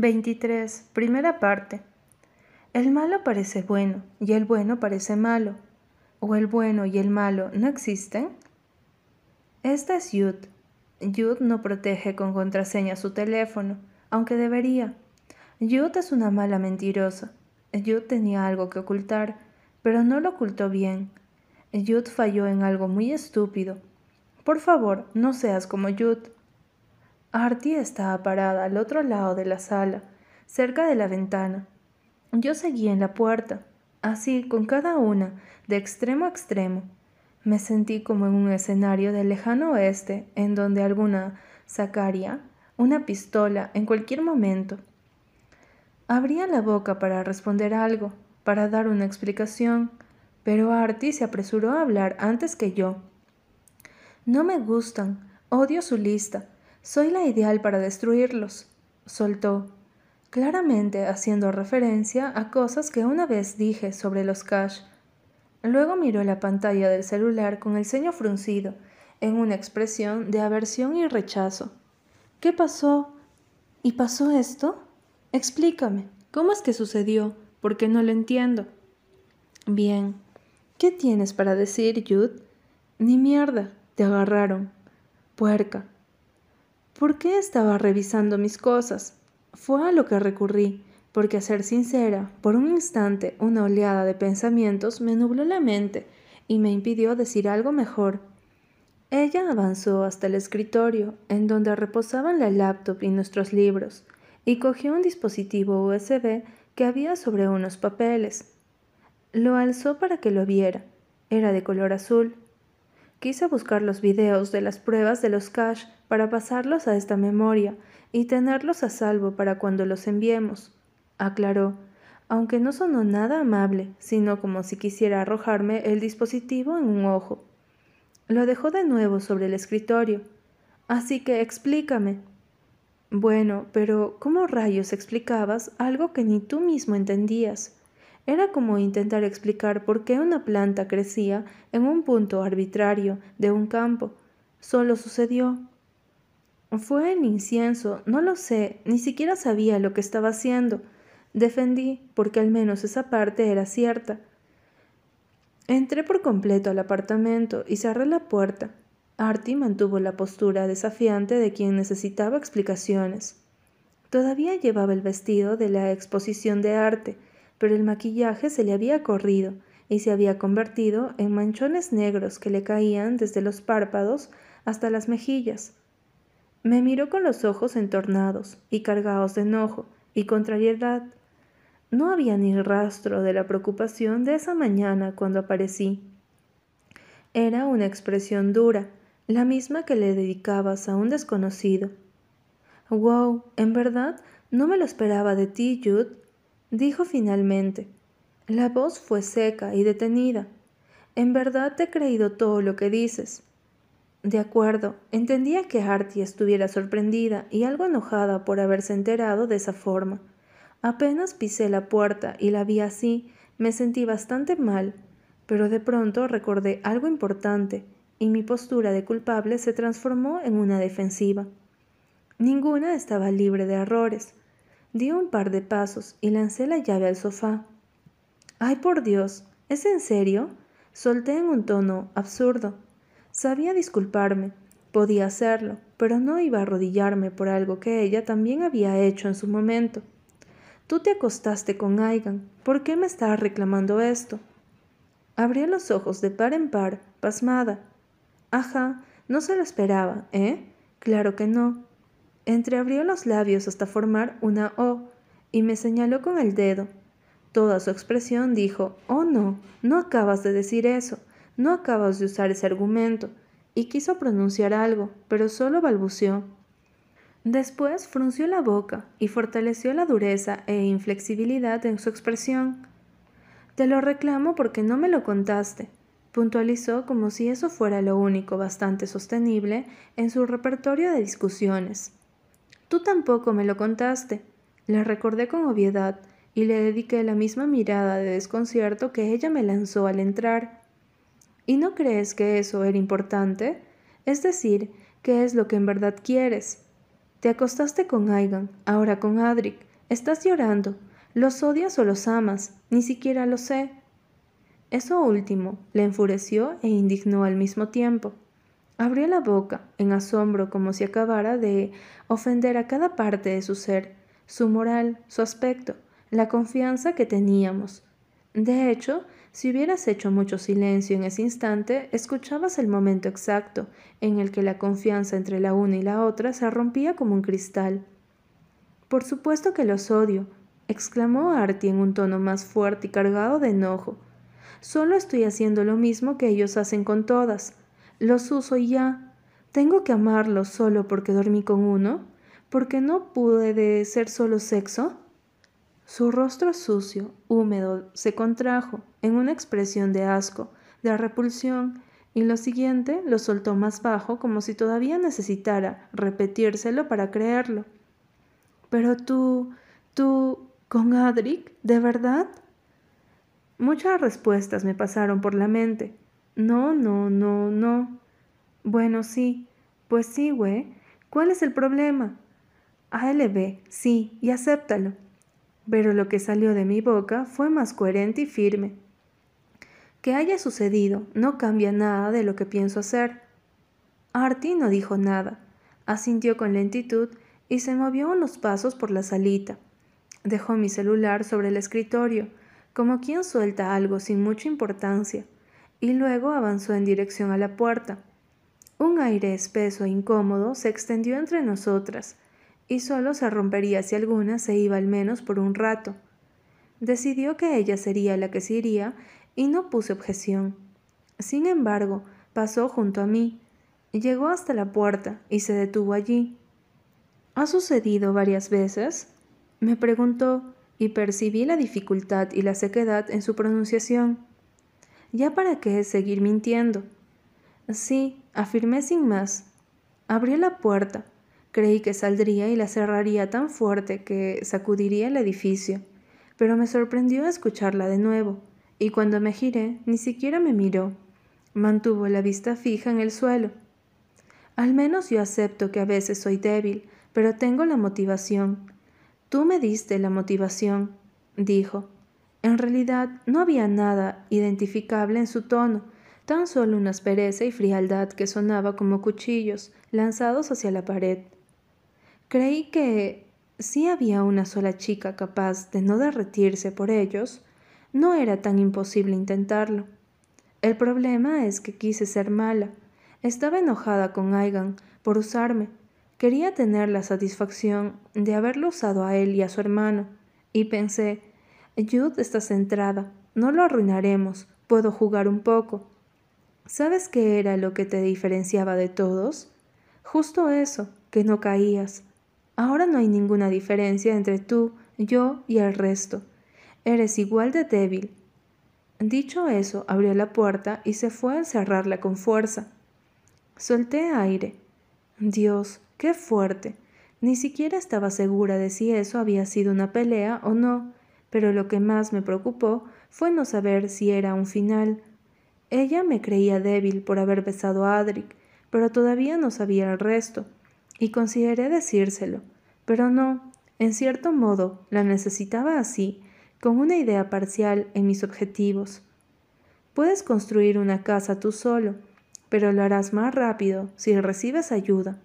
23. Primera parte. El malo parece bueno y el bueno parece malo. ¿O el bueno y el malo no existen? Esta es Yud. Yud no protege con contraseña su teléfono, aunque debería. Yud es una mala mentirosa. Yud tenía algo que ocultar, pero no lo ocultó bien. Yud falló en algo muy estúpido. Por favor, no seas como Yud. Artie estaba parada al otro lado de la sala, cerca de la ventana. Yo seguía en la puerta, así con cada una, de extremo a extremo. Me sentí como en un escenario del lejano oeste, en donde alguna sacaría una pistola en cualquier momento. Abría la boca para responder algo, para dar una explicación, pero Artie se apresuró a hablar antes que yo. No me gustan, odio su lista, soy la ideal para destruirlos, soltó, claramente haciendo referencia a cosas que una vez dije sobre los cash. Luego miró la pantalla del celular con el ceño fruncido, en una expresión de aversión y rechazo. ¿Qué pasó? ¿Y pasó esto? Explícame, ¿cómo es que sucedió? Porque no lo entiendo. Bien. ¿Qué tienes para decir, Jude? Ni mierda, te agarraron. Puerca, ¿Por qué estaba revisando mis cosas? Fue a lo que recurrí, porque a ser sincera, por un instante una oleada de pensamientos me nubló la mente y me impidió decir algo mejor. Ella avanzó hasta el escritorio, en donde reposaban la laptop y nuestros libros, y cogió un dispositivo USB que había sobre unos papeles. Lo alzó para que lo viera. Era de color azul. Quise buscar los videos de las pruebas de los cash para pasarlos a esta memoria y tenerlos a salvo para cuando los enviemos, aclaró, aunque no sonó nada amable, sino como si quisiera arrojarme el dispositivo en un ojo. Lo dejó de nuevo sobre el escritorio. Así que explícame. Bueno, pero ¿cómo rayos explicabas algo que ni tú mismo entendías? Era como intentar explicar por qué una planta crecía en un punto arbitrario de un campo. Solo sucedió. Fue el incienso, no lo sé, ni siquiera sabía lo que estaba haciendo. Defendí, porque al menos esa parte era cierta. Entré por completo al apartamento y cerré la puerta. Artie mantuvo la postura desafiante de quien necesitaba explicaciones. Todavía llevaba el vestido de la exposición de arte, pero el maquillaje se le había corrido y se había convertido en manchones negros que le caían desde los párpados hasta las mejillas. Me miró con los ojos entornados y cargados de enojo y contrariedad. No había ni rastro de la preocupación de esa mañana cuando aparecí. Era una expresión dura, la misma que le dedicabas a un desconocido. Wow, en verdad, no me lo esperaba de ti, Jude dijo finalmente. La voz fue seca y detenida. En verdad te he creído todo lo que dices. De acuerdo, entendía que Artie estuviera sorprendida y algo enojada por haberse enterado de esa forma. Apenas pisé la puerta y la vi así, me sentí bastante mal, pero de pronto recordé algo importante y mi postura de culpable se transformó en una defensiva. Ninguna estaba libre de errores. Di un par de pasos y lancé la llave al sofá. Ay, por Dios, ¿es en serio? Solté en un tono absurdo. Sabía disculparme, podía hacerlo, pero no iba a arrodillarme por algo que ella también había hecho en su momento. Tú te acostaste con Aigan, ¿por qué me estás reclamando esto? Abrí los ojos de par en par, pasmada. Ajá, no se lo esperaba, ¿eh? Claro que no. Entreabrió los labios hasta formar una O y me señaló con el dedo. Toda su expresión dijo, Oh no, no acabas de decir eso, no acabas de usar ese argumento, y quiso pronunciar algo, pero solo balbuceó. Después frunció la boca y fortaleció la dureza e inflexibilidad en su expresión. Te lo reclamo porque no me lo contaste, puntualizó como si eso fuera lo único bastante sostenible en su repertorio de discusiones. Tú tampoco me lo contaste. Le recordé con obviedad y le dediqué la misma mirada de desconcierto que ella me lanzó al entrar. ¿Y no crees que eso era importante? Es decir, ¿qué es lo que en verdad quieres? Te acostaste con Aigan, ahora con Adric, Estás llorando. ¿Los odias o los amas? Ni siquiera lo sé. Eso último le enfureció e indignó al mismo tiempo. Abrió la boca, en asombro, como si acabara de ofender a cada parte de su ser, su moral, su aspecto, la confianza que teníamos. De hecho, si hubieras hecho mucho silencio en ese instante, escuchabas el momento exacto en el que la confianza entre la una y la otra se rompía como un cristal. Por supuesto que los odio, exclamó Artie en un tono más fuerte y cargado de enojo. Solo estoy haciendo lo mismo que ellos hacen con todas. Los uso y ya. ¿Tengo que amarlos solo porque dormí con uno? ¿Porque no pude ser solo sexo? Su rostro sucio, húmedo, se contrajo en una expresión de asco, de repulsión, y lo siguiente lo soltó más bajo como si todavía necesitara repetírselo para creerlo. Pero tú, tú, con Adric, ¿de verdad? Muchas respuestas me pasaron por la mente. No, no, no, no. Bueno, sí. Pues sí, güey. ¿Cuál es el problema? ALB, sí, y acéptalo. Pero lo que salió de mi boca fue más coherente y firme. Que haya sucedido no cambia nada de lo que pienso hacer. Artie no dijo nada. Asintió con lentitud y se movió unos pasos por la salita. Dejó mi celular sobre el escritorio, como quien suelta algo sin mucha importancia, y luego avanzó en dirección a la puerta. Un aire espeso e incómodo se extendió entre nosotras, y solo se rompería si alguna se iba al menos por un rato. Decidió que ella sería la que se iría y no puse objeción. Sin embargo, pasó junto a mí, llegó hasta la puerta y se detuvo allí. ¿Ha sucedido varias veces? Me preguntó y percibí la dificultad y la sequedad en su pronunciación. ¿Ya para qué seguir mintiendo? Sí, afirmé sin más. Abrió la puerta. Creí que saldría y la cerraría tan fuerte que sacudiría el edificio, pero me sorprendió escucharla de nuevo, y cuando me giré ni siquiera me miró. Mantuvo la vista fija en el suelo. Al menos yo acepto que a veces soy débil, pero tengo la motivación, Tú me diste la motivación, dijo. En realidad no había nada identificable en su tono, tan solo una aspereza y frialdad que sonaba como cuchillos lanzados hacia la pared. Creí que si había una sola chica capaz de no derretirse por ellos, no era tan imposible intentarlo. El problema es que quise ser mala. Estaba enojada con Aigan por usarme, Quería tener la satisfacción de haberlo usado a él y a su hermano, y pensé, Jude está centrada, no lo arruinaremos, puedo jugar un poco. ¿Sabes qué era lo que te diferenciaba de todos? Justo eso, que no caías. Ahora no hay ninguna diferencia entre tú, yo y el resto. Eres igual de débil. Dicho eso, abrió la puerta y se fue a cerrarla con fuerza. Solté aire. Dios, Qué fuerte. Ni siquiera estaba segura de si eso había sido una pelea o no, pero lo que más me preocupó fue no saber si era un final. Ella me creía débil por haber besado a Adric, pero todavía no sabía el resto, y consideré decírselo, pero no, en cierto modo la necesitaba así, con una idea parcial en mis objetivos. Puedes construir una casa tú solo, pero lo harás más rápido si recibes ayuda.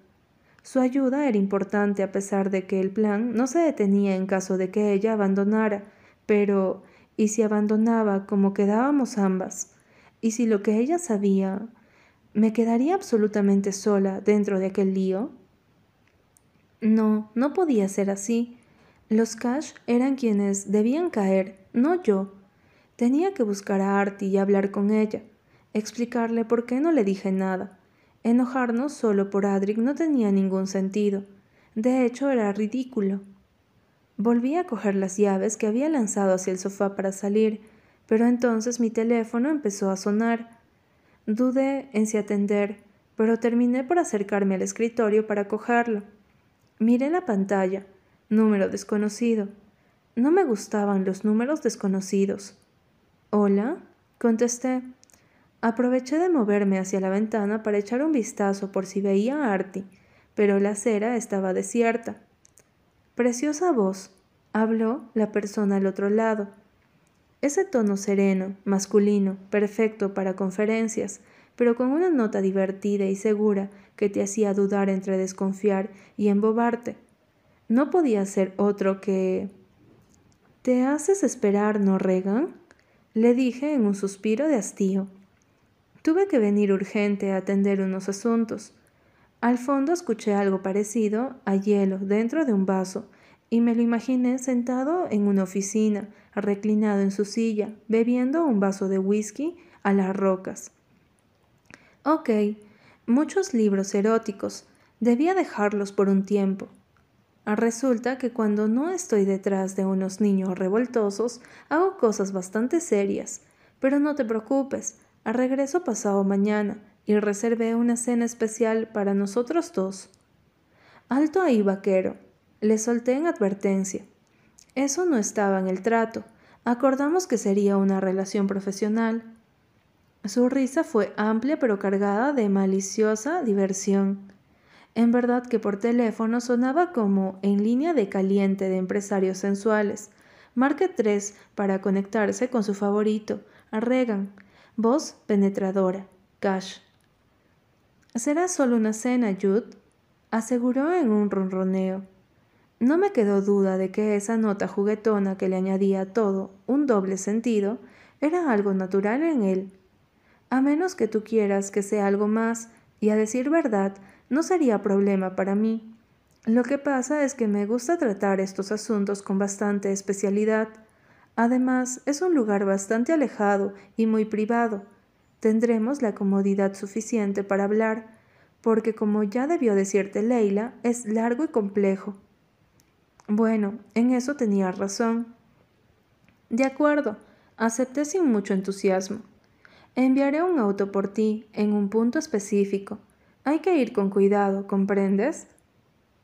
Su ayuda era importante a pesar de que el plan no se detenía en caso de que ella abandonara, pero ¿y si abandonaba como quedábamos ambas? ¿Y si lo que ella sabía me quedaría absolutamente sola dentro de aquel lío? No, no podía ser así. Los Cash eran quienes debían caer, no yo. Tenía que buscar a Artie y hablar con ella, explicarle por qué no le dije nada Enojarnos solo por Adric no tenía ningún sentido. De hecho, era ridículo. Volví a coger las llaves que había lanzado hacia el sofá para salir, pero entonces mi teléfono empezó a sonar. Dudé en si atender, pero terminé por acercarme al escritorio para cogerlo. Miré la pantalla. Número desconocido. No me gustaban los números desconocidos. ¿Hola? contesté. Aproveché de moverme hacia la ventana para echar un vistazo por si veía a Artie, pero la acera estaba desierta. Preciosa voz, Habló la persona al otro lado. Ese tono sereno, masculino, perfecto para conferencias, pero con una nota divertida y segura que te hacía dudar entre desconfiar y embobarte. No podía ser otro que... ¿Te haces esperar, no, Regan? Le dije en un suspiro de hastío. Tuve que venir urgente a atender unos asuntos. Al fondo escuché algo parecido a hielo dentro de un vaso y me lo imaginé sentado en una oficina, reclinado en su silla, bebiendo un vaso de whisky a las rocas. Ok, muchos libros eróticos. Debía dejarlos por un tiempo. Resulta que cuando no estoy detrás de unos niños revoltosos, hago cosas bastante serias. Pero no te preocupes, regreso pasado mañana y reservé una cena especial para nosotros dos. Alto ahí, vaquero. Le solté en advertencia. Eso no estaba en el trato. Acordamos que sería una relación profesional. Su risa fue amplia pero cargada de maliciosa diversión. En verdad que por teléfono sonaba como en línea de caliente de empresarios sensuales. Marque 3 para conectarse con su favorito, Regan. Voz penetradora. Cash. Será solo una cena, Jude, aseguró en un ronroneo. No me quedó duda de que esa nota juguetona que le añadía a todo un doble sentido era algo natural en él. A menos que tú quieras que sea algo más, y a decir verdad, no sería problema para mí. Lo que pasa es que me gusta tratar estos asuntos con bastante especialidad. Además, es un lugar bastante alejado y muy privado, tendremos la comodidad suficiente para hablar, porque como ya debió decirte Leila, es largo y complejo. Bueno, en eso tenía razón. De acuerdo, acepté sin mucho entusiasmo. Enviaré un auto por ti en un punto específico. Hay que ir con cuidado, ¿comprendes?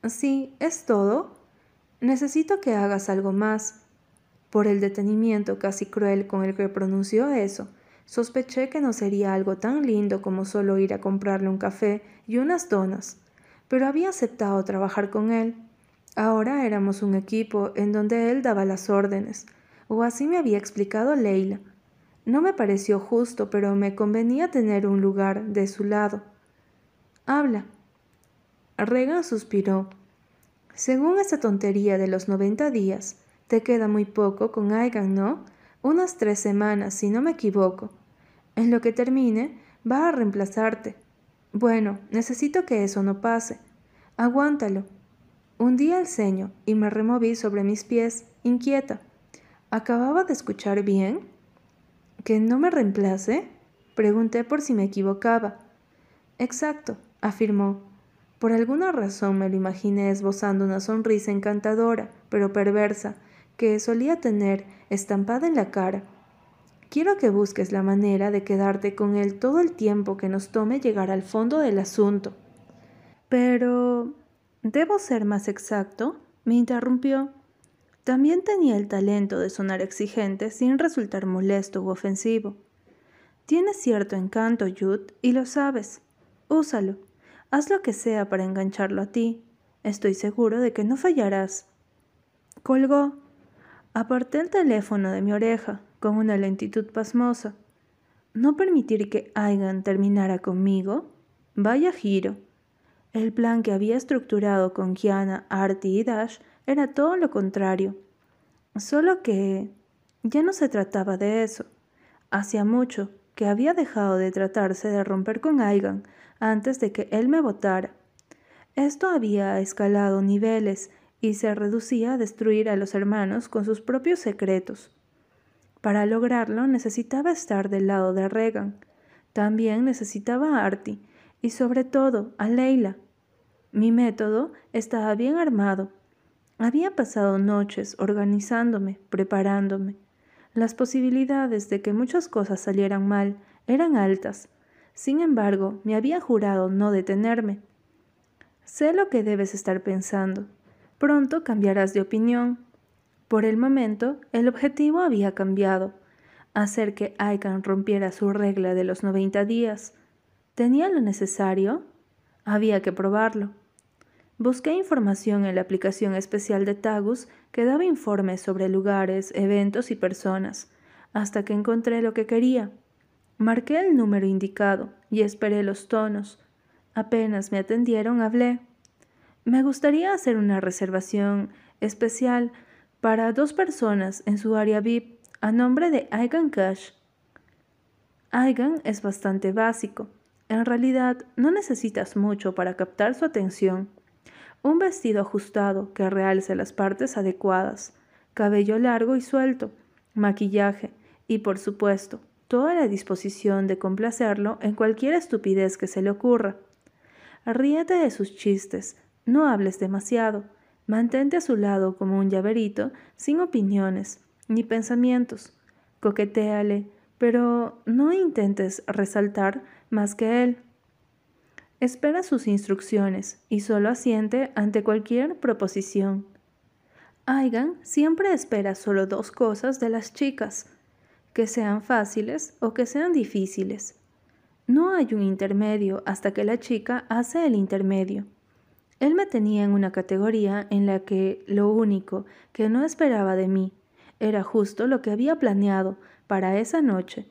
Sí, es todo. Necesito que hagas algo más. Por el detenimiento casi cruel con el que pronunció eso, Sospeché que no sería algo tan lindo como solo ir a comprarle un café y unas donas, pero había aceptado trabajar con él. Ahora éramos un equipo en donde él daba las órdenes, o así me había explicado Leila. No me pareció justo, pero me convenía tener un lugar de su lado. Habla. Regan suspiró. Según esa tontería de los noventa días, te queda muy poco con Aigan, ¿no? Unas tres semanas, si no me equivoco. En lo que termine, va a reemplazarte. Bueno, necesito que eso no pase. Aguántalo. Hundí el ceño y me removí sobre mis pies, inquieta. ¿Acababa de escuchar bien? ¿Que no me reemplace? Pregunté por si me equivocaba. Exacto, afirmó. Por alguna razón me lo imaginé esbozando una sonrisa encantadora, pero perversa, que solía tener estampada en la cara Quiero que busques la manera de quedarte con él todo el tiempo que nos tome llegar al fondo del asunto. Pero... ¿Debo ser más exacto? me interrumpió. También tenía el talento de sonar exigente sin resultar molesto u ofensivo. Tienes cierto encanto, Jude, y lo sabes. Úsalo. Haz lo que sea para engancharlo a ti. Estoy seguro de que no fallarás. Colgó. Aparté el teléfono de mi oreja, con una lentitud pasmosa. ¿No permitir que Aigan terminara conmigo? Vaya giro. El plan que había estructurado con Kiana, Artie y Dash era todo lo contrario. Solo que ya no se trataba de eso. Hacía mucho que había dejado de tratarse de romper con Aigan antes de que él me votara. Esto había escalado niveles y se reducía a destruir a los hermanos con sus propios secretos. Para lograrlo necesitaba estar del lado de Regan. También necesitaba a Artie y sobre todo a Leila. Mi método estaba bien armado. Había pasado noches organizándome, preparándome. Las posibilidades de que muchas cosas salieran mal eran altas. Sin embargo, me había jurado no detenerme. Sé lo que debes estar pensando. Pronto cambiarás de opinión. Por el momento, el objetivo había cambiado, hacer que Aikan rompiera su regla de los 90 días. ¿Tenía lo necesario? Había que probarlo. Busqué información en la aplicación especial de Tagus que daba informes sobre lugares, eventos y personas, hasta que encontré lo que quería. Marqué el número indicado y esperé los tonos. Apenas me atendieron, hablé. Me gustaría hacer una reservación especial para dos personas en su área VIP a nombre de Aigan Cash. Aigan es bastante básico. En realidad, no necesitas mucho para captar su atención. Un vestido ajustado que realce las partes adecuadas, cabello largo y suelto, maquillaje y, por supuesto, toda la disposición de complacerlo en cualquier estupidez que se le ocurra. Ríete de sus chistes, no hables demasiado, mantente a su lado como un llaverito, sin opiniones ni pensamientos. Coquetéale, pero no intentes resaltar más que él. Espera sus instrucciones y solo asiente ante cualquier proposición. Aigan siempre espera solo dos cosas de las chicas, que sean fáciles o que sean difíciles. No hay un intermedio hasta que la chica hace el intermedio. Él me tenía en una categoría en la que lo único que no esperaba de mí era justo lo que había planeado para esa noche.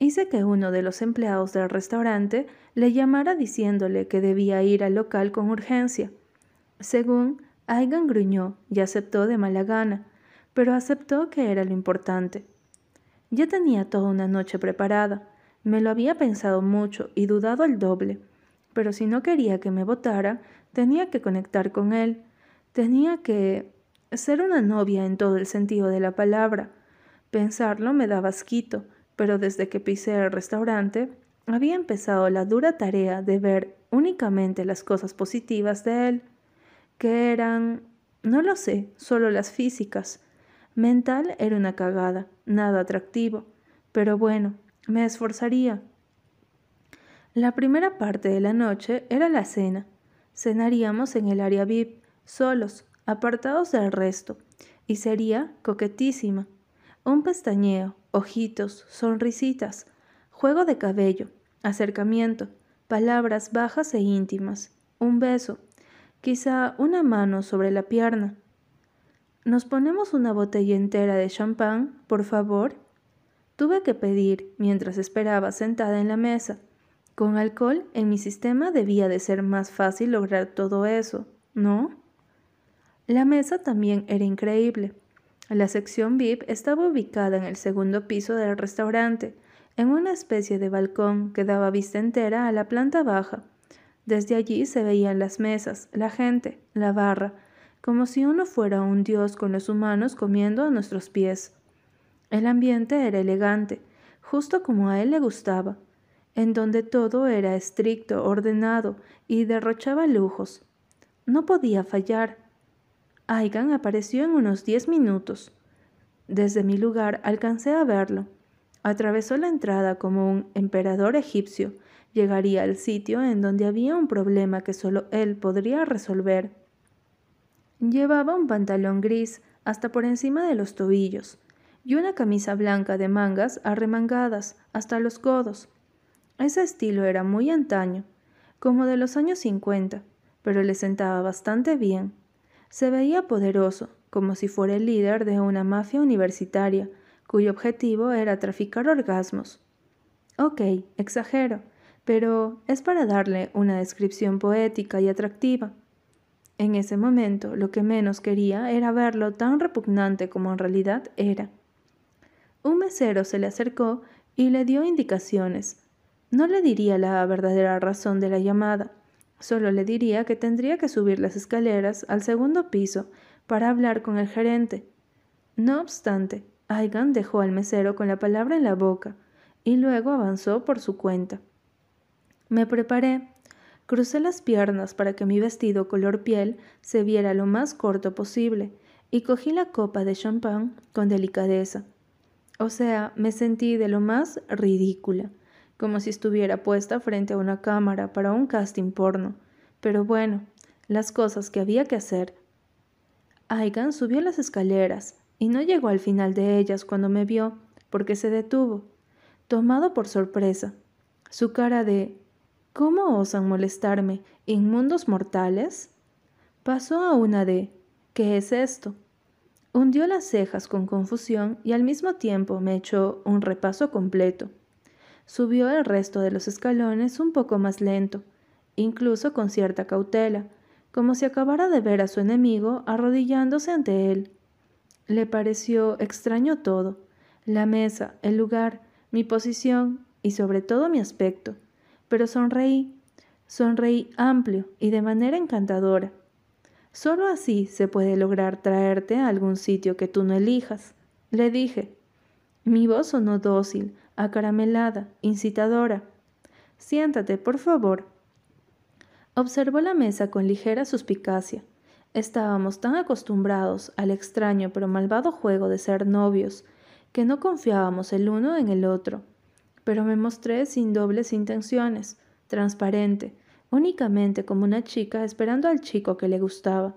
Hice que uno de los empleados del restaurante le llamara diciéndole que debía ir al local con urgencia. Según, Aigan gruñó y aceptó de mala gana, pero aceptó que era lo importante. Ya tenía toda una noche preparada, me lo había pensado mucho y dudado el doble, pero si no quería que me votara, tenía que conectar con él, tenía que ser una novia en todo el sentido de la palabra. Pensarlo me daba asquito, pero desde que pisé el restaurante había empezado la dura tarea de ver únicamente las cosas positivas de él, que eran, no lo sé, solo las físicas. Mental era una cagada, nada atractivo, pero bueno, me esforzaría. La primera parte de la noche era la cena. Cenaríamos en el área VIP, solos, apartados del resto, y sería coquetísima. Un pestañeo, ojitos, sonrisitas, juego de cabello, acercamiento, palabras bajas e íntimas, un beso, quizá una mano sobre la pierna. ¿Nos ponemos una botella entera de champán, por favor? Tuve que pedir mientras esperaba sentada en la mesa. Con alcohol en mi sistema debía de ser más fácil lograr todo eso, ¿no? La mesa también era increíble. La sección VIP estaba ubicada en el segundo piso del restaurante, en una especie de balcón que daba vista entera a la planta baja. Desde allí se veían las mesas, la gente, la barra, como si uno fuera un dios con los humanos comiendo a nuestros pies. El ambiente era elegante, justo como a él le gustaba, en donde todo era estricto, ordenado y derrochaba lujos. No podía fallar. Aigan apareció en unos diez minutos. Desde mi lugar alcancé a verlo. Atravesó la entrada como un emperador egipcio. Llegaría al sitio en donde había un problema que solo él podría resolver. Llevaba un pantalón gris hasta por encima de los tobillos y una camisa blanca de mangas arremangadas hasta los codos. Ese estilo era muy antaño, como de los años cincuenta, pero le sentaba bastante bien. Se veía poderoso, como si fuera el líder de una mafia universitaria, cuyo objetivo era traficar orgasmos. Ok, exagero, pero es para darle una descripción poética y atractiva. En ese momento lo que menos quería era verlo tan repugnante como en realidad era. Un mesero se le acercó y le dio indicaciones. No le diría la verdadera razón de la llamada, Solo le diría que tendría que subir las escaleras al segundo piso para hablar con el gerente. No obstante, Aigan dejó al mesero con la palabra en la boca y luego avanzó por su cuenta. Me preparé, crucé las piernas para que mi vestido color piel se viera lo más corto posible y cogí la copa de champán con delicadeza. O sea, me sentí de lo más ridícula como si estuviera puesta frente a una cámara para un casting porno. Pero bueno, las cosas que había que hacer. Aigan subió las escaleras y no llegó al final de ellas cuando me vio, porque se detuvo, tomado por sorpresa. Su cara de ¿Cómo osan molestarme, inmundos mortales? Pasó a una de ¿Qué es esto? Hundió las cejas con confusión y al mismo tiempo me echó un repaso completo. Subió el resto de los escalones un poco más lento, incluso con cierta cautela, como si acabara de ver a su enemigo arrodillándose ante él. Le pareció extraño todo, la mesa, el lugar, mi posición y sobre todo mi aspecto, pero sonreí, sonreí amplio y de manera encantadora. Solo así se puede lograr traerte a algún sitio que tú no elijas, le dije. Mi voz sonó dócil, acaramelada, incitadora. Siéntate, por favor. Observó la mesa con ligera suspicacia. Estábamos tan acostumbrados al extraño pero malvado juego de ser novios, que no confiábamos el uno en el otro. Pero me mostré sin dobles intenciones, transparente, únicamente como una chica esperando al chico que le gustaba.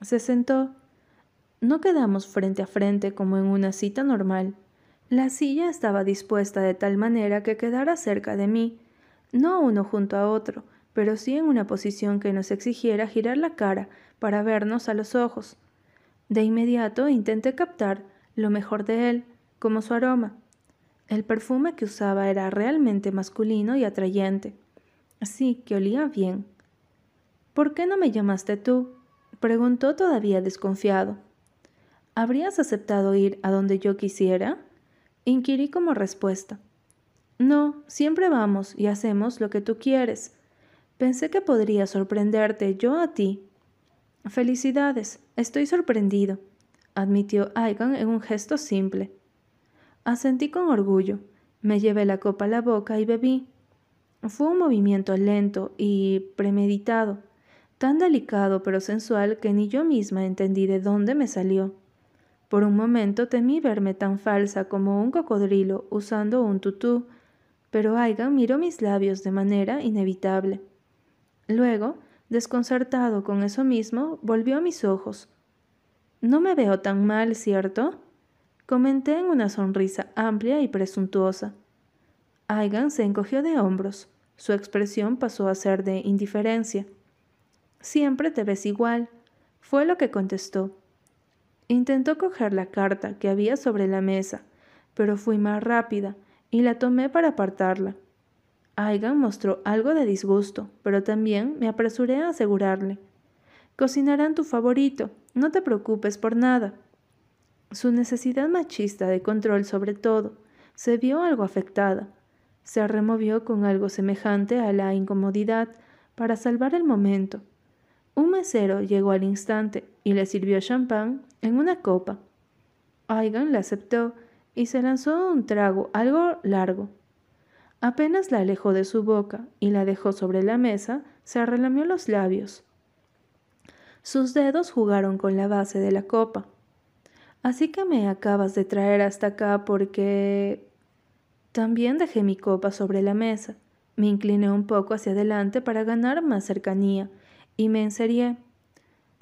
Se sentó. No quedamos frente a frente como en una cita normal. La silla estaba dispuesta de tal manera que quedara cerca de mí, no uno junto a otro, pero sí en una posición que nos exigiera girar la cara para vernos a los ojos. De inmediato intenté captar lo mejor de él, como su aroma. El perfume que usaba era realmente masculino y atrayente. Sí, que olía bien. ¿Por qué no me llamaste tú? preguntó todavía desconfiado. ¿Habrías aceptado ir a donde yo quisiera? Inquirí como respuesta. No, siempre vamos y hacemos lo que tú quieres. Pensé que podría sorprenderte yo a ti. Felicidades, estoy sorprendido, admitió Aigan en un gesto simple. Asentí con orgullo, me llevé la copa a la boca y bebí. Fue un movimiento lento y premeditado, tan delicado pero sensual que ni yo misma entendí de dónde me salió. Por un momento temí verme tan falsa como un cocodrilo usando un tutú, pero Aigan miró mis labios de manera inevitable. Luego, desconcertado con eso mismo, volvió a mis ojos. No me veo tan mal, ¿cierto? Comenté en una sonrisa amplia y presuntuosa. Aigan se encogió de hombros. Su expresión pasó a ser de indiferencia. Siempre te ves igual, fue lo que contestó. Intentó coger la carta que había sobre la mesa, pero fui más rápida y la tomé para apartarla. Aigan mostró algo de disgusto, pero también me apresuré a asegurarle. Cocinarán tu favorito, no te preocupes por nada. Su necesidad machista de control sobre todo se vio algo afectada, se removió con algo semejante a la incomodidad para salvar el momento. Un mesero llegó al instante y le sirvió champán en una copa. Aigan la aceptó y se lanzó un trago algo largo. Apenas la alejó de su boca y la dejó sobre la mesa, se relamió los labios. Sus dedos jugaron con la base de la copa. Así que me acabas de traer hasta acá porque también dejé mi copa sobre la mesa. Me incliné un poco hacia adelante para ganar más cercanía y me enserié.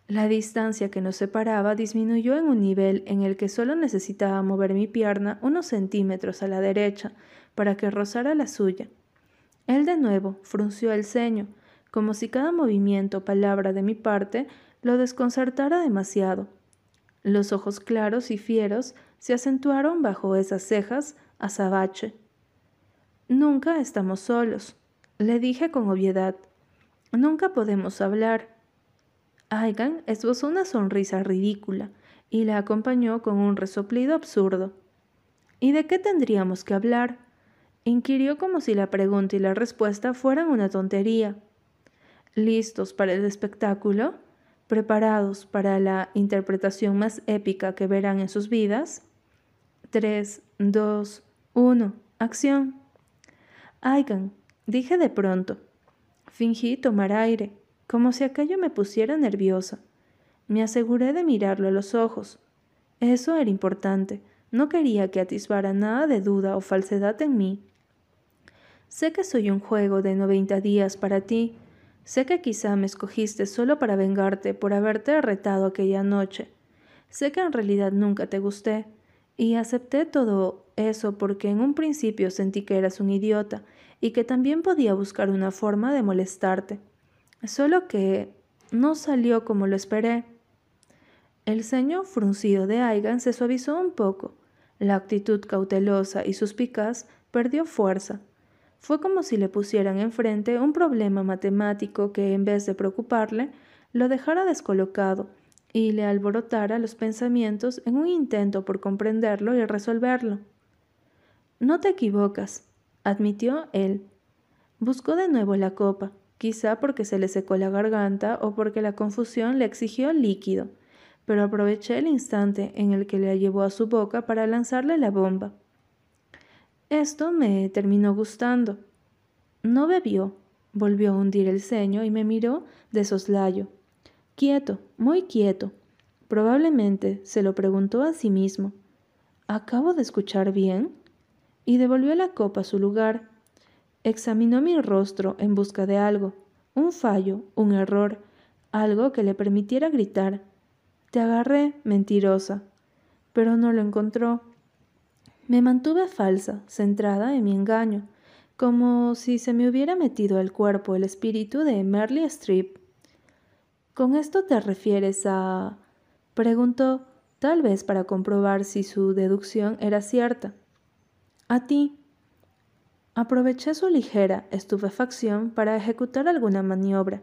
La distancia que nos separaba disminuyó en un nivel en el que solo necesitaba mover mi pierna unos centímetros a la derecha para que rozara la suya. Él de nuevo frunció el ceño, como si cada movimiento o palabra de mi parte lo desconcertara demasiado. Los ojos claros y fieros se acentuaron bajo esas cejas azabache. Nunca estamos solos, le dije con obviedad. Nunca podemos hablar. Aigan esbozó una sonrisa ridícula y la acompañó con un resoplido absurdo. ¿Y de qué tendríamos que hablar? inquirió como si la pregunta y la respuesta fueran una tontería. ¿Listos para el espectáculo? ¿Preparados para la interpretación más épica que verán en sus vidas? Tres, dos, uno, acción. Aigan, dije de pronto. Fingí tomar aire, como si aquello me pusiera nerviosa. Me aseguré de mirarlo a los ojos. Eso era importante. No quería que atisbara nada de duda o falsedad en mí. Sé que soy un juego de noventa días para ti. Sé que quizá me escogiste solo para vengarte por haberte retado aquella noche. Sé que en realidad nunca te gusté. Y acepté todo eso porque en un principio sentí que eras un idiota y que también podía buscar una forma de molestarte. Solo que no salió como lo esperé. El ceño fruncido de Aigan se suavizó un poco. La actitud cautelosa y suspicaz perdió fuerza. Fue como si le pusieran enfrente un problema matemático que, en vez de preocuparle, lo dejara descolocado y le alborotara los pensamientos en un intento por comprenderlo y resolverlo. No te equivocas, admitió él. Buscó de nuevo la copa, quizá porque se le secó la garganta o porque la confusión le exigió líquido, pero aproveché el instante en el que le llevó a su boca para lanzarle la bomba. Esto me terminó gustando. No bebió, volvió a hundir el ceño y me miró de soslayo. Quieto, muy quieto. Probablemente se lo preguntó a sí mismo. ¿Acabo de escuchar bien? Y devolvió la copa a su lugar. Examinó mi rostro en busca de algo, un fallo, un error, algo que le permitiera gritar. Te agarré, mentirosa. Pero no lo encontró. Me mantuve falsa, centrada en mi engaño, como si se me hubiera metido al cuerpo el espíritu de Merle Streep. ¿Con esto te refieres a...? preguntó, tal vez para comprobar si su deducción era cierta. A ti. Aproveché su ligera estupefacción para ejecutar alguna maniobra.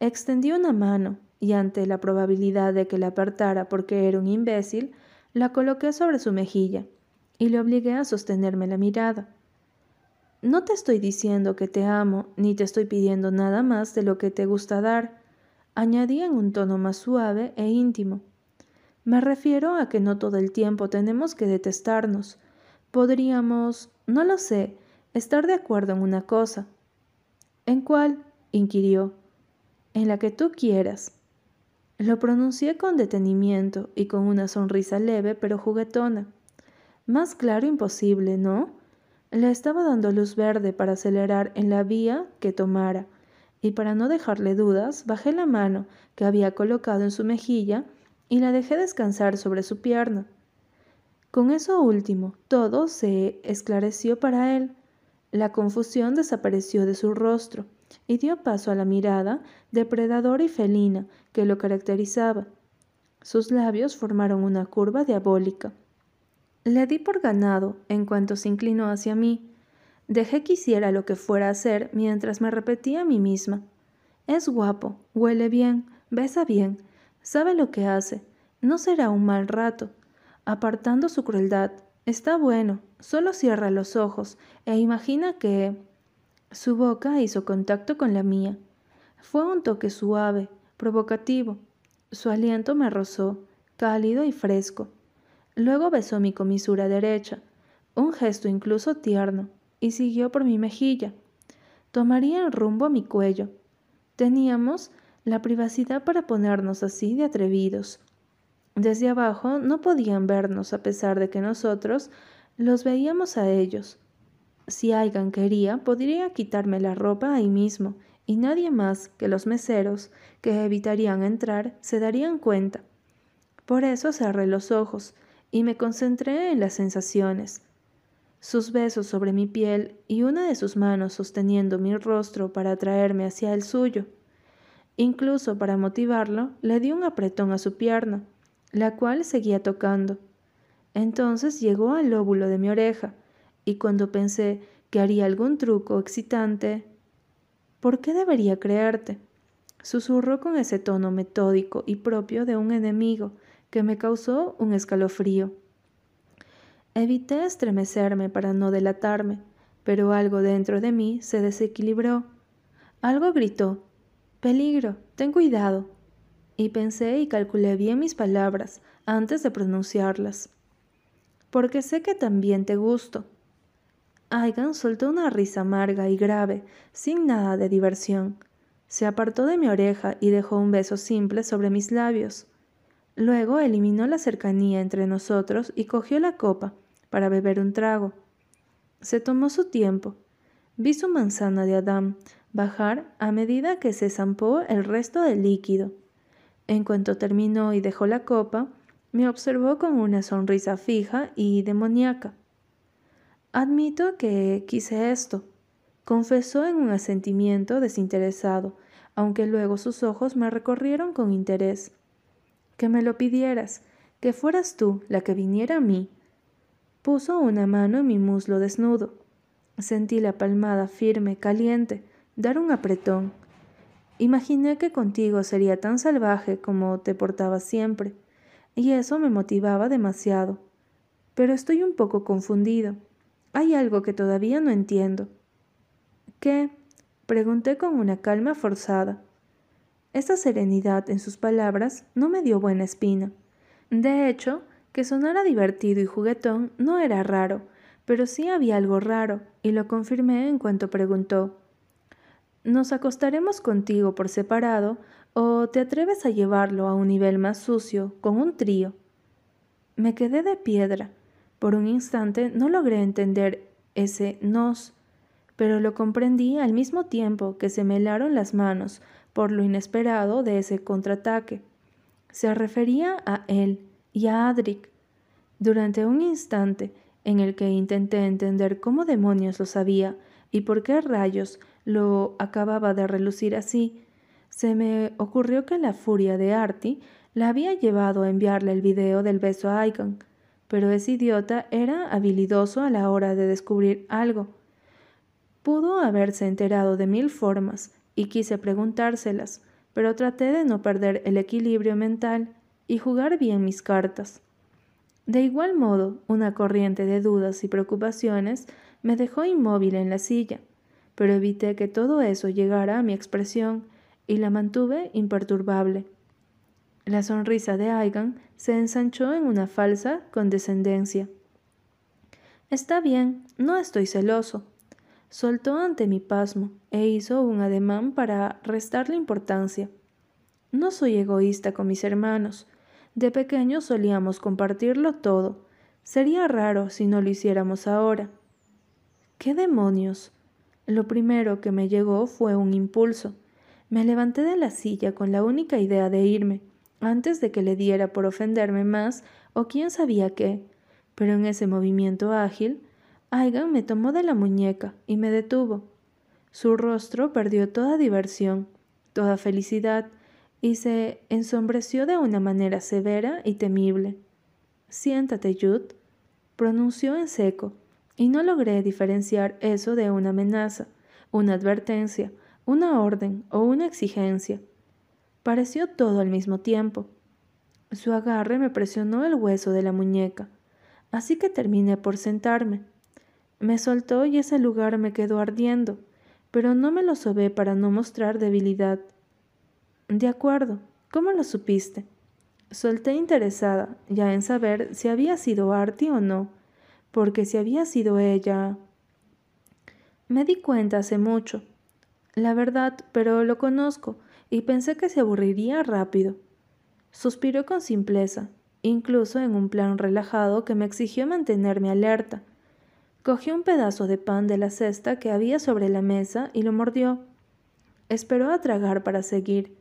Extendí una mano y ante la probabilidad de que la apartara porque era un imbécil, la coloqué sobre su mejilla y le obligué a sostenerme la mirada. No te estoy diciendo que te amo, ni te estoy pidiendo nada más de lo que te gusta dar, añadí en un tono más suave e íntimo. Me refiero a que no todo el tiempo tenemos que detestarnos. Podríamos, no lo sé, estar de acuerdo en una cosa. ¿En cuál? inquirió. En la que tú quieras. Lo pronuncié con detenimiento y con una sonrisa leve pero juguetona. Más claro imposible, ¿no? Le estaba dando luz verde para acelerar en la vía que tomara, y para no dejarle dudas, bajé la mano que había colocado en su mejilla y la dejé descansar sobre su pierna. Con eso último, todo se esclareció para él. La confusión desapareció de su rostro y dio paso a la mirada depredadora y felina que lo caracterizaba. Sus labios formaron una curva diabólica. Le di por ganado en cuanto se inclinó hacia mí. Dejé que hiciera lo que fuera a hacer mientras me repetía a mí misma. Es guapo, huele bien, besa bien, sabe lo que hace, no será un mal rato. Apartando su crueldad, está bueno, solo cierra los ojos e imagina que... Su boca hizo contacto con la mía. Fue un toque suave, provocativo. Su aliento me rozó, cálido y fresco. Luego besó mi comisura derecha, un gesto incluso tierno, y siguió por mi mejilla. Tomaría el rumbo a mi cuello. Teníamos la privacidad para ponernos así de atrevidos. Desde abajo no podían vernos a pesar de que nosotros los veíamos a ellos. Si Aigan quería, podría quitarme la ropa ahí mismo, y nadie más que los meseros, que evitarían entrar, se darían cuenta. Por eso cerré los ojos, y me concentré en las sensaciones. Sus besos sobre mi piel y una de sus manos sosteniendo mi rostro para atraerme hacia el suyo. Incluso para motivarlo, le di un apretón a su pierna, la cual seguía tocando. Entonces llegó al lóbulo de mi oreja, y cuando pensé que haría algún truco excitante, ¿por qué debería creerte? Susurró con ese tono metódico y propio de un enemigo, que me causó un escalofrío. Evité estremecerme para no delatarme, pero algo dentro de mí se desequilibró. Algo gritó, Peligro, ten cuidado. Y pensé y calculé bien mis palabras antes de pronunciarlas. Porque sé que también te gusto. Aigan soltó una risa amarga y grave, sin nada de diversión. Se apartó de mi oreja y dejó un beso simple sobre mis labios. Luego eliminó la cercanía entre nosotros y cogió la copa para beber un trago. Se tomó su tiempo. Vi su manzana de Adán bajar a medida que se zampó el resto del líquido. En cuanto terminó y dejó la copa, me observó con una sonrisa fija y demoníaca. Admito que quise esto, confesó en un asentimiento desinteresado, aunque luego sus ojos me recorrieron con interés. Que me lo pidieras, que fueras tú la que viniera a mí. Puso una mano en mi muslo desnudo. Sentí la palmada firme, caliente, dar un apretón. Imaginé que contigo sería tan salvaje como te portabas siempre, y eso me motivaba demasiado. Pero estoy un poco confundido. Hay algo que todavía no entiendo. ¿Qué? Pregunté con una calma forzada. Esa serenidad en sus palabras no me dio buena espina. De hecho, que sonara divertido y juguetón no era raro, pero sí había algo raro, y lo confirmé en cuanto preguntó ¿Nos acostaremos contigo por separado o te atreves a llevarlo a un nivel más sucio, con un trío? Me quedé de piedra. Por un instante no logré entender ese nos, pero lo comprendí al mismo tiempo que se me helaron las manos por lo inesperado de ese contraataque. Se refería a él y a Adric. Durante un instante en el que intenté entender cómo demonios lo sabía y por qué rayos lo acababa de relucir así, se me ocurrió que la furia de Artie la había llevado a enviarle el video del beso a Aigan, pero ese idiota era habilidoso a la hora de descubrir algo. Pudo haberse enterado de mil formas y quise preguntárselas, pero traté de no perder el equilibrio mental y jugar bien mis cartas. De igual modo, una corriente de dudas y preocupaciones me dejó inmóvil en la silla, pero evité que todo eso llegara a mi expresión y la mantuve imperturbable. La sonrisa de Aigan se ensanchó en una falsa condescendencia. Está bien, no estoy celoso. Soltó ante mi pasmo e hizo un ademán para restarle importancia. No soy egoísta con mis hermanos. De pequeños solíamos compartirlo todo. Sería raro si no lo hiciéramos ahora. ¿Qué demonios? Lo primero que me llegó fue un impulso. Me levanté de la silla con la única idea de irme, antes de que le diera por ofenderme más o quién sabía qué. Pero en ese movimiento ágil, Aigan me tomó de la muñeca y me detuvo. Su rostro perdió toda diversión, toda felicidad, y se ensombreció de una manera severa y temible. Siéntate, Jude, pronunció en seco, y no logré diferenciar eso de una amenaza, una advertencia, una orden o una exigencia. Pareció todo al mismo tiempo. Su agarre me presionó el hueso de la muñeca, así que terminé por sentarme. Me soltó y ese lugar me quedó ardiendo, pero no me lo sobé para no mostrar debilidad. De acuerdo, ¿cómo lo supiste? Solté interesada, ya en saber si había sido Artie o no, porque si había sido ella... Me di cuenta hace mucho. La verdad, pero lo conozco, y pensé que se aburriría rápido. Suspiró con simpleza, incluso en un plan relajado que me exigió mantenerme alerta. Cogió un pedazo de pan de la cesta que había sobre la mesa y lo mordió. Esperó a tragar para seguir.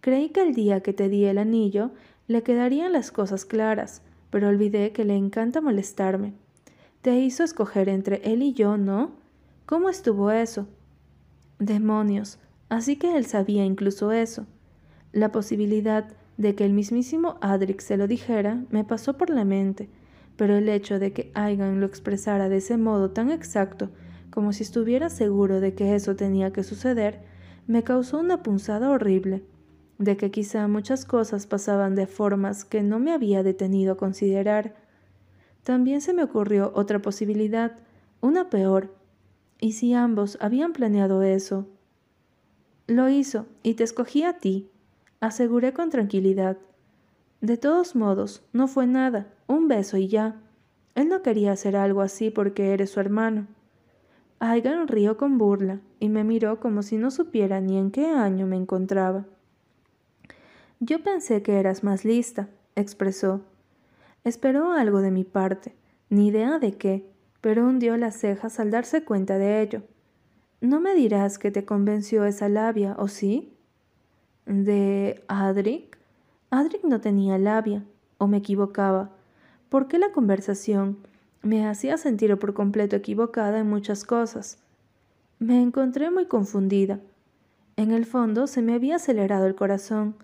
Creí que el día que te di el anillo le quedarían las cosas claras, pero olvidé que le encanta molestarme. Te hizo escoger entre él y yo, ¿no? ¿Cómo estuvo eso? Demonios. Así que él sabía incluso eso. La posibilidad de que el mismísimo Adric se lo dijera me pasó por la mente, pero el hecho de que Aigan lo expresara de ese modo tan exacto, como si estuviera seguro de que eso tenía que suceder, me causó una punzada horrible de que quizá muchas cosas pasaban de formas que no me había detenido a considerar. También se me ocurrió otra posibilidad, una peor. ¿Y si ambos habían planeado eso? Lo hizo, y te escogí a ti, aseguré con tranquilidad. De todos modos, no fue nada, un beso y ya. Él no quería hacer algo así porque eres su hermano. Aigan rió con burla y me miró como si no supiera ni en qué año me encontraba. Yo pensé que eras más lista, expresó. Esperó algo de mi parte, ni idea de qué, pero hundió las cejas al darse cuenta de ello. ¿No me dirás que te convenció esa labia, o sí? ¿De Adric? Adric no tenía labia, o me equivocaba. ¿Por qué la conversación me hacía sentir por completo equivocada en muchas cosas? Me encontré muy confundida. En el fondo se me había acelerado el corazón.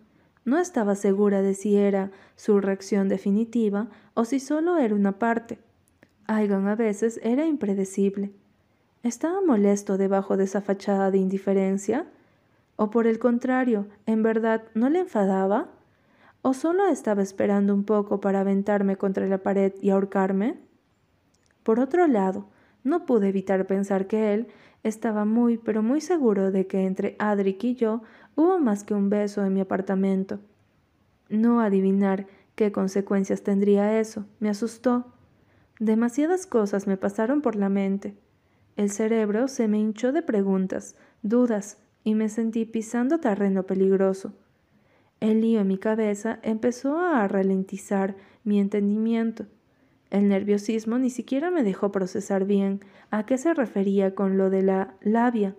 No estaba segura de si era su reacción definitiva o si solo era una parte. Aigan a veces era impredecible. ¿Estaba molesto debajo de esa fachada de indiferencia? ¿O por el contrario, en verdad no le enfadaba? ¿O solo estaba esperando un poco para aventarme contra la pared y ahorcarme? Por otro lado, no pude evitar pensar que él estaba muy, pero muy seguro de que entre Adric y yo hubo más que un beso en mi apartamento. No adivinar qué consecuencias tendría eso me asustó. Demasiadas cosas me pasaron por la mente. El cerebro se me hinchó de preguntas, dudas, y me sentí pisando terreno peligroso. El lío en mi cabeza empezó a ralentizar mi entendimiento. El nerviosismo ni siquiera me dejó procesar bien a qué se refería con lo de la labia.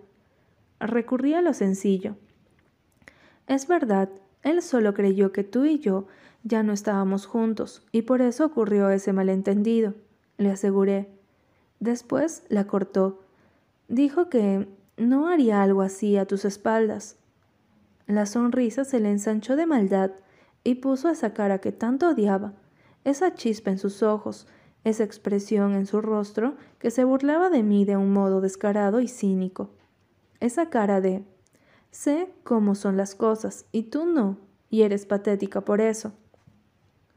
Recurrí a lo sencillo. Es verdad, él solo creyó que tú y yo ya no estábamos juntos, y por eso ocurrió ese malentendido, le aseguré. Después la cortó. Dijo que no haría algo así a tus espaldas. La sonrisa se le ensanchó de maldad y puso esa cara que tanto odiaba, esa chispa en sus ojos, esa expresión en su rostro que se burlaba de mí de un modo descarado y cínico. Esa cara de sé cómo son las cosas y tú no, y eres patética por eso.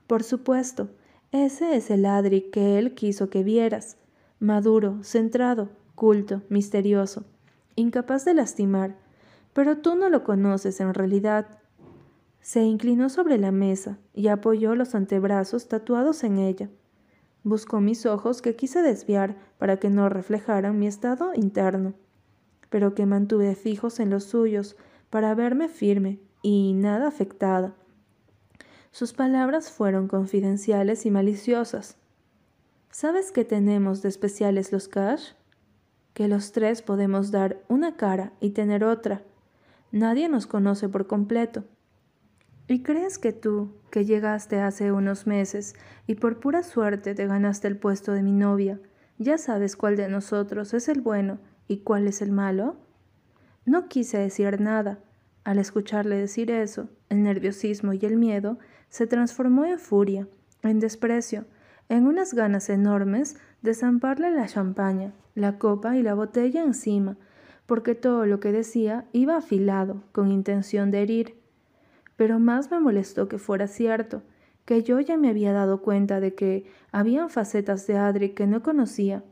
Por supuesto, ese es el Adri que él quiso que vieras, maduro, centrado, culto, misterioso, incapaz de lastimar, pero tú no lo conoces en realidad. Se inclinó sobre la mesa y apoyó los antebrazos tatuados en ella. Buscó mis ojos que quise desviar para que no reflejaran mi estado interno, pero que mantuve fijos en los suyos para verme firme y nada afectada. Sus palabras fueron confidenciales y maliciosas. ¿Sabes qué tenemos de especiales los Cash? Que los tres podemos dar una cara y tener otra, Nadie nos conoce por completo. ¿Y crees que tú, que llegaste hace unos meses y por pura suerte te ganaste el puesto de mi novia, ya sabes cuál de nosotros es el bueno y cuál es el malo? No quise decir nada. Al escucharle decir eso, el nerviosismo y el miedo se transformó en furia, en desprecio, en unas ganas enormes de zamparle la champaña, la copa y la botella encima, porque todo lo que decía iba afilado, con intención de herir. Pero más me molestó que fuera cierto, que yo ya me había dado cuenta de que habían facetas de Adri que no conocía,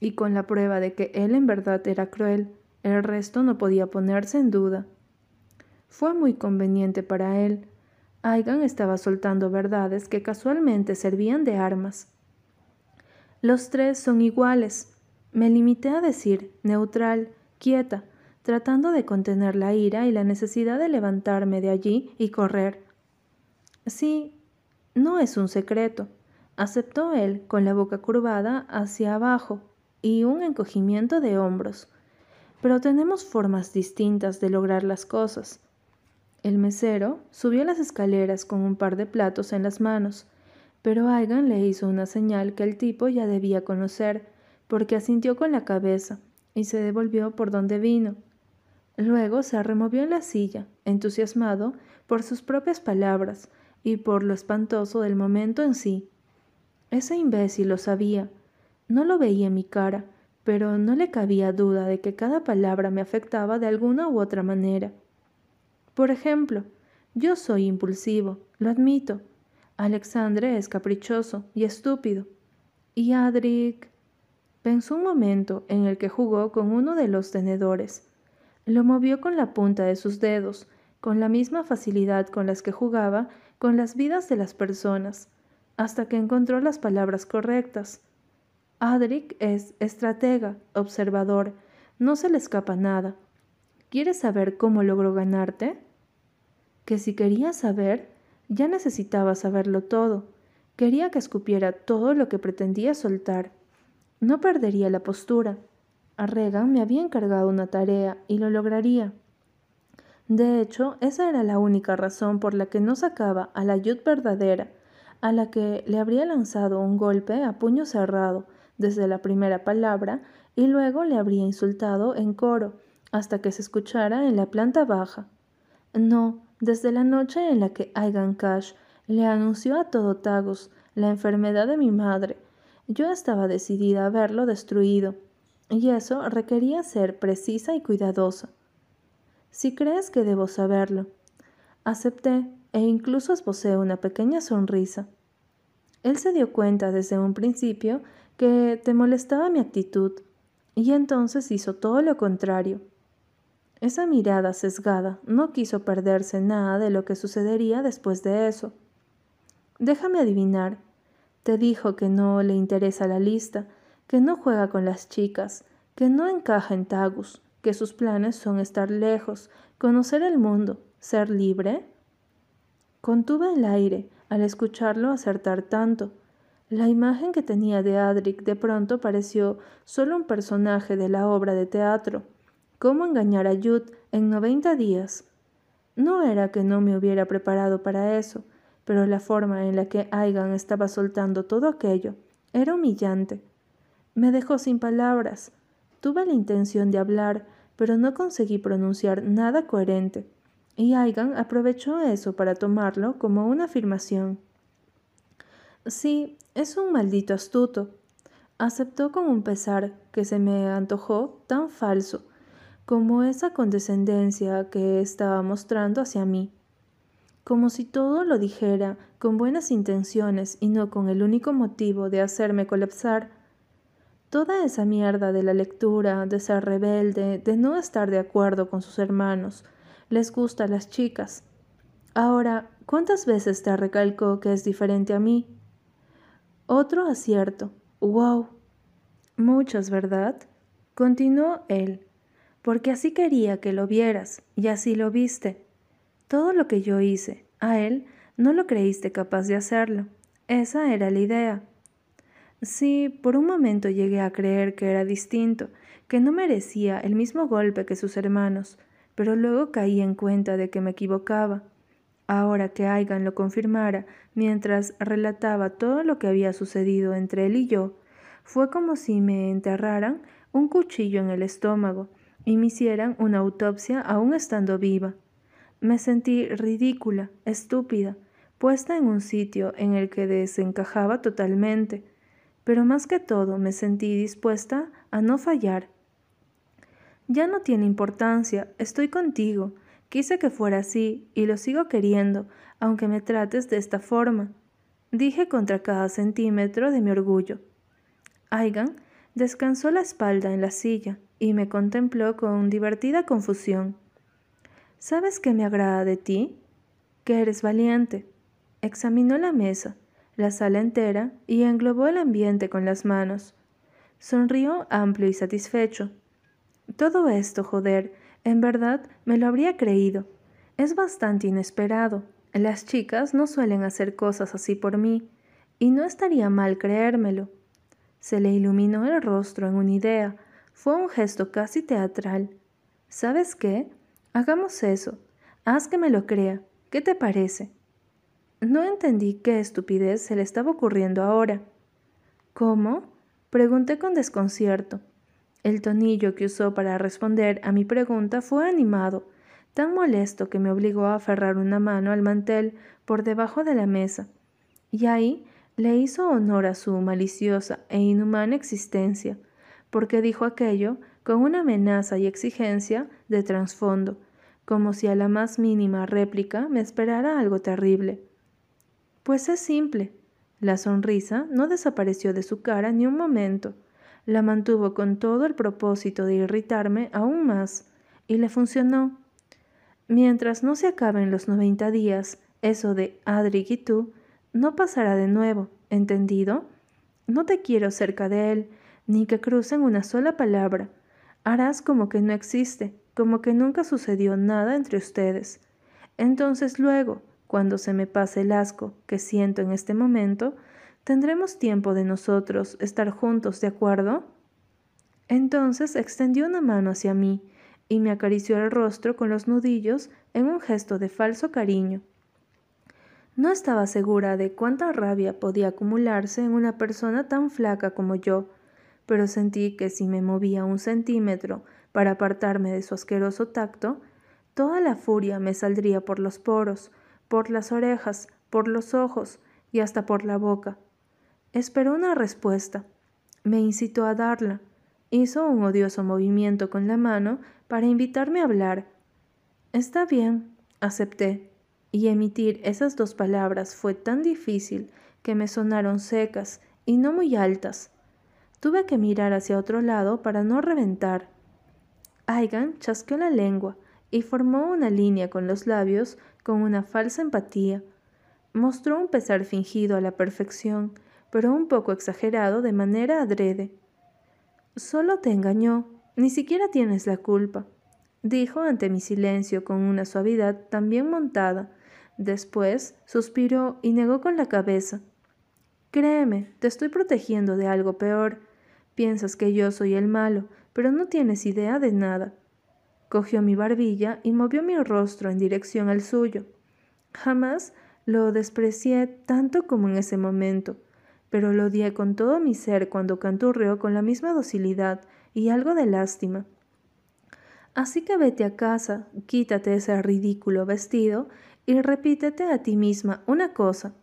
y con la prueba de que él en verdad era cruel, el resto no podía ponerse en duda. Fue muy conveniente para él. Aigan estaba soltando verdades que casualmente servían de armas. Los tres son iguales. Me limité a decir, neutral, quieta, tratando de contener la ira y la necesidad de levantarme de allí y correr. Sí, no es un secreto, aceptó él con la boca curvada hacia abajo y un encogimiento de hombros. Pero tenemos formas distintas de lograr las cosas. El mesero subió las escaleras con un par de platos en las manos, pero Aigan le hizo una señal que el tipo ya debía conocer, porque asintió con la cabeza y se devolvió por donde vino. Luego se removió en la silla, entusiasmado por sus propias palabras y por lo espantoso del momento en sí. Ese imbécil lo sabía. No lo veía en mi cara, pero no le cabía duda de que cada palabra me afectaba de alguna u otra manera. Por ejemplo, yo soy impulsivo, lo admito. Alexandre es caprichoso y estúpido. Y Adric. Pensó un momento en el que jugó con uno de los tenedores. Lo movió con la punta de sus dedos, con la misma facilidad con las que jugaba con las vidas de las personas, hasta que encontró las palabras correctas. Adric es estratega, observador, no se le escapa nada. ¿Quieres saber cómo logró ganarte? Que si quería saber, ya necesitaba saberlo todo. Quería que escupiera todo lo que pretendía soltar. No perdería la postura. A Regan me había encargado una tarea y lo lograría. De hecho, esa era la única razón por la que no sacaba a la Yud verdadera, a la que le habría lanzado un golpe a puño cerrado desde la primera palabra y luego le habría insultado en coro, hasta que se escuchara en la planta baja. No, desde la noche en la que Aigan Cash le anunció a todo Tagus la enfermedad de mi madre, yo estaba decidida a verlo destruido, y eso requería ser precisa y cuidadosa. Si crees que debo saberlo, acepté e incluso esbocé una pequeña sonrisa. Él se dio cuenta desde un principio que te molestaba mi actitud, y entonces hizo todo lo contrario. Esa mirada sesgada no quiso perderse nada de lo que sucedería después de eso. Déjame adivinar. Te dijo que no le interesa la lista, que no juega con las chicas, que no encaja en Tagus, que sus planes son estar lejos, conocer el mundo, ser libre. Contuve el aire al escucharlo acertar tanto. La imagen que tenía de Adric de pronto pareció solo un personaje de la obra de teatro. ¿Cómo engañar a Jude en noventa días? No era que no me hubiera preparado para eso, pero la forma en la que Aigan estaba soltando todo aquello era humillante. Me dejó sin palabras. Tuve la intención de hablar, pero no conseguí pronunciar nada coherente y Aigan aprovechó eso para tomarlo como una afirmación. Sí, es un maldito astuto. Aceptó con un pesar que se me antojó tan falso como esa condescendencia que estaba mostrando hacia mí, como si todo lo dijera con buenas intenciones y no con el único motivo de hacerme colapsar. Toda esa mierda de la lectura, de ser rebelde, de no estar de acuerdo con sus hermanos, les gusta a las chicas. Ahora, ¿cuántas veces te recalcó que es diferente a mí? Otro acierto. ¡Wow! Muchas, ¿verdad? Continuó él, porque así quería que lo vieras, y así lo viste. Todo lo que yo hice, a él, no lo creíste capaz de hacerlo. Esa era la idea. Sí, por un momento llegué a creer que era distinto, que no merecía el mismo golpe que sus hermanos, pero luego caí en cuenta de que me equivocaba. Ahora que Aigan lo confirmara, mientras relataba todo lo que había sucedido entre él y yo, fue como si me enterraran un cuchillo en el estómago y me hicieran una autopsia aún estando viva. Me sentí ridícula, estúpida, puesta en un sitio en el que desencajaba totalmente, pero más que todo me sentí dispuesta a no fallar ya no tiene importancia, estoy contigo. Quise que fuera así, y lo sigo queriendo, aunque me trates de esta forma. Dije contra cada centímetro de mi orgullo. Aigan descansó la espalda en la silla y me contempló con divertida confusión. ¿Sabes qué me agrada de ti? Que eres valiente. Examinó la mesa, la sala entera y englobó el ambiente con las manos. Sonrió amplio y satisfecho. Todo esto, joder, en verdad me lo habría creído. Es bastante inesperado. Las chicas no suelen hacer cosas así por mí, y no estaría mal creérmelo. Se le iluminó el rostro en una idea. Fue un gesto casi teatral. ¿Sabes qué? Hagamos eso. Haz que me lo crea. ¿Qué te parece? No entendí qué estupidez se le estaba ocurriendo ahora. ¿Cómo? Pregunté con desconcierto. El tonillo que usó para responder a mi pregunta fue animado, tan molesto que me obligó a aferrar una mano al mantel por debajo de la mesa, y ahí le hizo honor a su maliciosa e inhumana existencia, porque dijo aquello con una amenaza y exigencia de trasfondo, como si a la más mínima réplica me esperara algo terrible. Pues es simple. La sonrisa no desapareció de su cara ni un momento la mantuvo con todo el propósito de irritarme aún más, y le funcionó. Mientras no se acaben los noventa días, eso de Adric y tú, no pasará de nuevo, ¿entendido? No te quiero cerca de él, ni que crucen una sola palabra. Harás como que no existe, como que nunca sucedió nada entre ustedes. Entonces luego, cuando se me pase el asco que siento en este momento, ¿Tendremos tiempo de nosotros estar juntos, de acuerdo? Entonces extendió una mano hacia mí y me acarició el rostro con los nudillos en un gesto de falso cariño. No estaba segura de cuánta rabia podía acumularse en una persona tan flaca como yo, pero sentí que si me movía un centímetro para apartarme de su asqueroso tacto, toda la furia me saldría por los poros, por las orejas, por los ojos y hasta por la boca. Esperó una respuesta. Me incitó a darla. Hizo un odioso movimiento con la mano para invitarme a hablar. Está bien, acepté, y emitir esas dos palabras fue tan difícil que me sonaron secas y no muy altas. Tuve que mirar hacia otro lado para no reventar. Aigan chasqueó la lengua y formó una línea con los labios con una falsa empatía. Mostró un pesar fingido a la perfección, pero un poco exagerado de manera adrede. Solo te engañó, ni siquiera tienes la culpa, dijo ante mi silencio con una suavidad también montada. Después suspiró y negó con la cabeza. Créeme, te estoy protegiendo de algo peor. Piensas que yo soy el malo, pero no tienes idea de nada. Cogió mi barbilla y movió mi rostro en dirección al suyo. Jamás lo desprecié tanto como en ese momento, pero lo odié con todo mi ser cuando canturreó con la misma docilidad y algo de lástima. Así que vete a casa, quítate ese ridículo vestido y repítete a ti misma una cosa.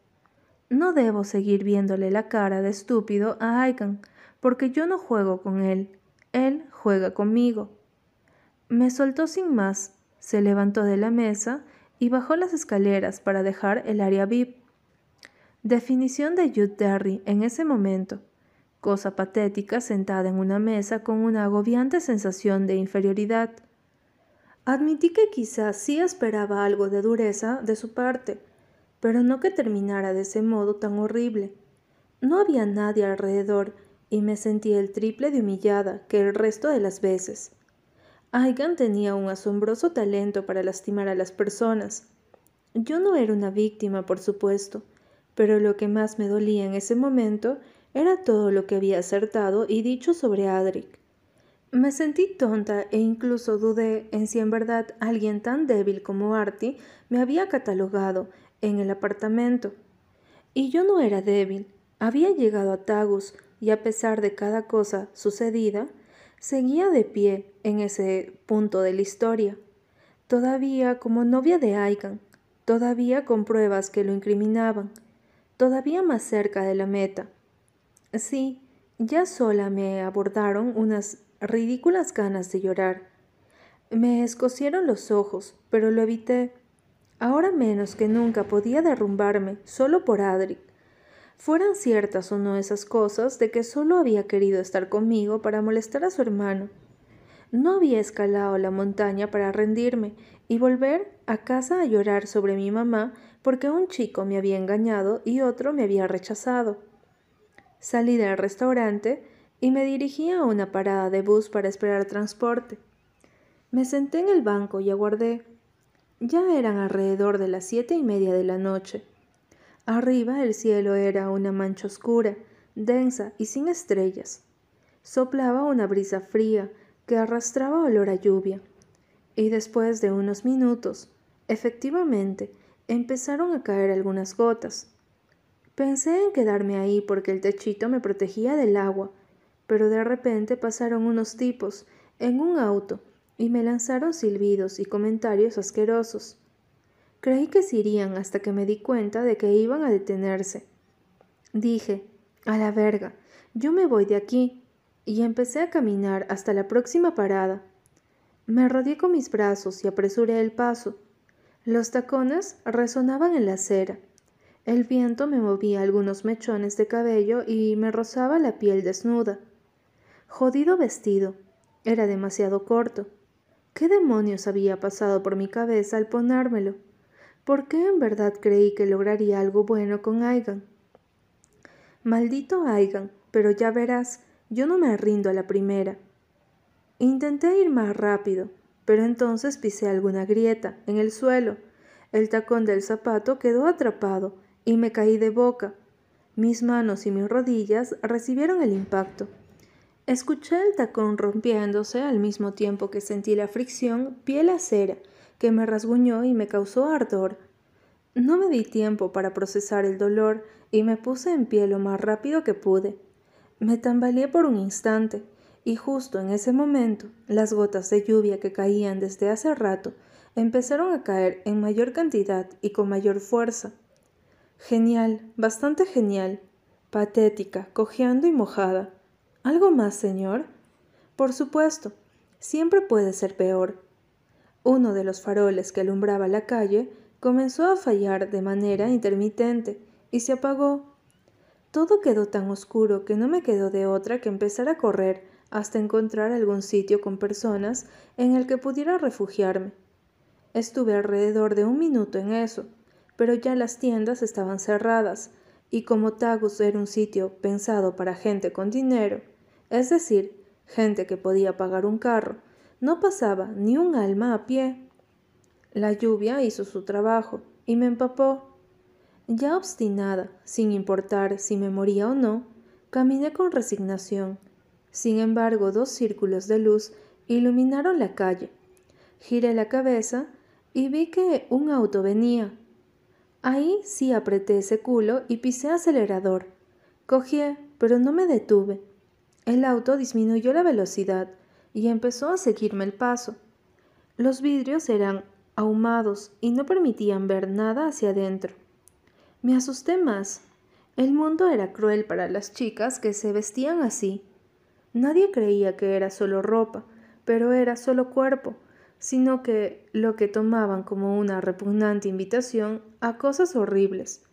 No debo seguir viéndole la cara de estúpido a Aigan, porque yo no juego con él, él juega conmigo. Me soltó sin más, se levantó de la mesa y bajó las escaleras para dejar el área VIP. Definición de Jude Derry en ese momento. Cosa patética sentada en una mesa con una agobiante sensación de inferioridad. Admití que quizás sí esperaba algo de dureza de su parte, pero no que terminara de ese modo tan horrible. No había nadie alrededor y me sentí el triple de humillada que el resto de las veces. Aigan tenía un asombroso talento para lastimar a las personas. Yo no era una víctima, por supuesto, pero lo que más me dolía en ese momento era todo lo que había acertado y dicho sobre Adric. Me sentí tonta e incluso dudé en si en verdad alguien tan débil como Artie me había catalogado en el apartamento. Y yo no era débil. Había llegado a Tagus y a pesar de cada cosa sucedida, seguía de pie en ese punto de la historia, todavía como novia de Aigan, todavía con pruebas que lo incriminaban, todavía más cerca de la meta. Sí, ya sola me abordaron unas ridículas ganas de llorar. Me escocieron los ojos, pero lo evité Ahora menos que nunca podía derrumbarme solo por Adric. Fueran ciertas o no esas cosas de que solo había querido estar conmigo para molestar a su hermano. No había escalado la montaña para rendirme y volver a casa a llorar sobre mi mamá porque un chico me había engañado y otro me había rechazado. Salí del restaurante y me dirigí a una parada de bus para esperar transporte. Me senté en el banco y aguardé. Ya eran alrededor de las siete y media de la noche. Arriba el cielo era una mancha oscura, densa y sin estrellas. Soplaba una brisa fría que arrastraba olor a lluvia. Y después de unos minutos, efectivamente, empezaron a caer algunas gotas. Pensé en quedarme ahí porque el techito me protegía del agua, pero de repente pasaron unos tipos en un auto y me lanzaron silbidos y comentarios asquerosos. Creí que se irían hasta que me di cuenta de que iban a detenerse. Dije, a la verga, yo me voy de aquí, y empecé a caminar hasta la próxima parada. Me rodeé con mis brazos y apresuré el paso. Los tacones resonaban en la acera. El viento me movía algunos mechones de cabello y me rozaba la piel desnuda. Jodido vestido. Era demasiado corto. ¿Qué demonios había pasado por mi cabeza al ponérmelo? ¿Por qué en verdad creí que lograría algo bueno con Aigan? Maldito Aigan, pero ya verás, yo no me rindo a la primera. Intenté ir más rápido, pero entonces pisé alguna grieta en el suelo. El tacón del zapato quedó atrapado y me caí de boca. Mis manos y mis rodillas recibieron el impacto. Escuché el tacón rompiéndose al mismo tiempo que sentí la fricción piel a cera que me rasguñó y me causó ardor. No me di tiempo para procesar el dolor y me puse en pie lo más rápido que pude. Me tambaleé por un instante, y justo en ese momento las gotas de lluvia que caían desde hace rato empezaron a caer en mayor cantidad y con mayor fuerza. Genial, bastante genial, patética, cojeando y mojada. ¿Algo más, señor? Por supuesto, siempre puede ser peor. Uno de los faroles que alumbraba la calle comenzó a fallar de manera intermitente y se apagó. Todo quedó tan oscuro que no me quedó de otra que empezar a correr hasta encontrar algún sitio con personas en el que pudiera refugiarme. Estuve alrededor de un minuto en eso, pero ya las tiendas estaban cerradas, y como Tagus era un sitio pensado para gente con dinero, es decir, gente que podía pagar un carro, no pasaba ni un alma a pie. La lluvia hizo su trabajo y me empapó. Ya obstinada, sin importar si me moría o no, caminé con resignación. Sin embargo, dos círculos de luz iluminaron la calle. Giré la cabeza y vi que un auto venía. Ahí sí apreté ese culo y pisé acelerador. Cogí, pero no me detuve. El auto disminuyó la velocidad y empezó a seguirme el paso. Los vidrios eran ahumados y no permitían ver nada hacia adentro. Me asusté más. El mundo era cruel para las chicas que se vestían así. Nadie creía que era solo ropa, pero era solo cuerpo, sino que lo que tomaban como una repugnante invitación a cosas horribles.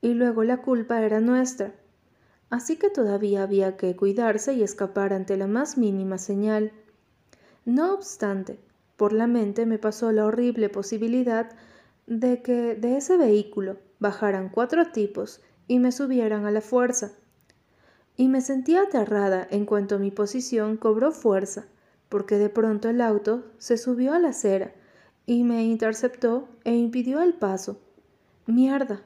Y luego la culpa era nuestra. Así que todavía había que cuidarse y escapar ante la más mínima señal. No obstante, por la mente me pasó la horrible posibilidad de que de ese vehículo bajaran cuatro tipos y me subieran a la fuerza. Y me sentía aterrada en cuanto mi posición cobró fuerza porque de pronto el auto se subió a la acera y me interceptó e impidió el paso. Mierda,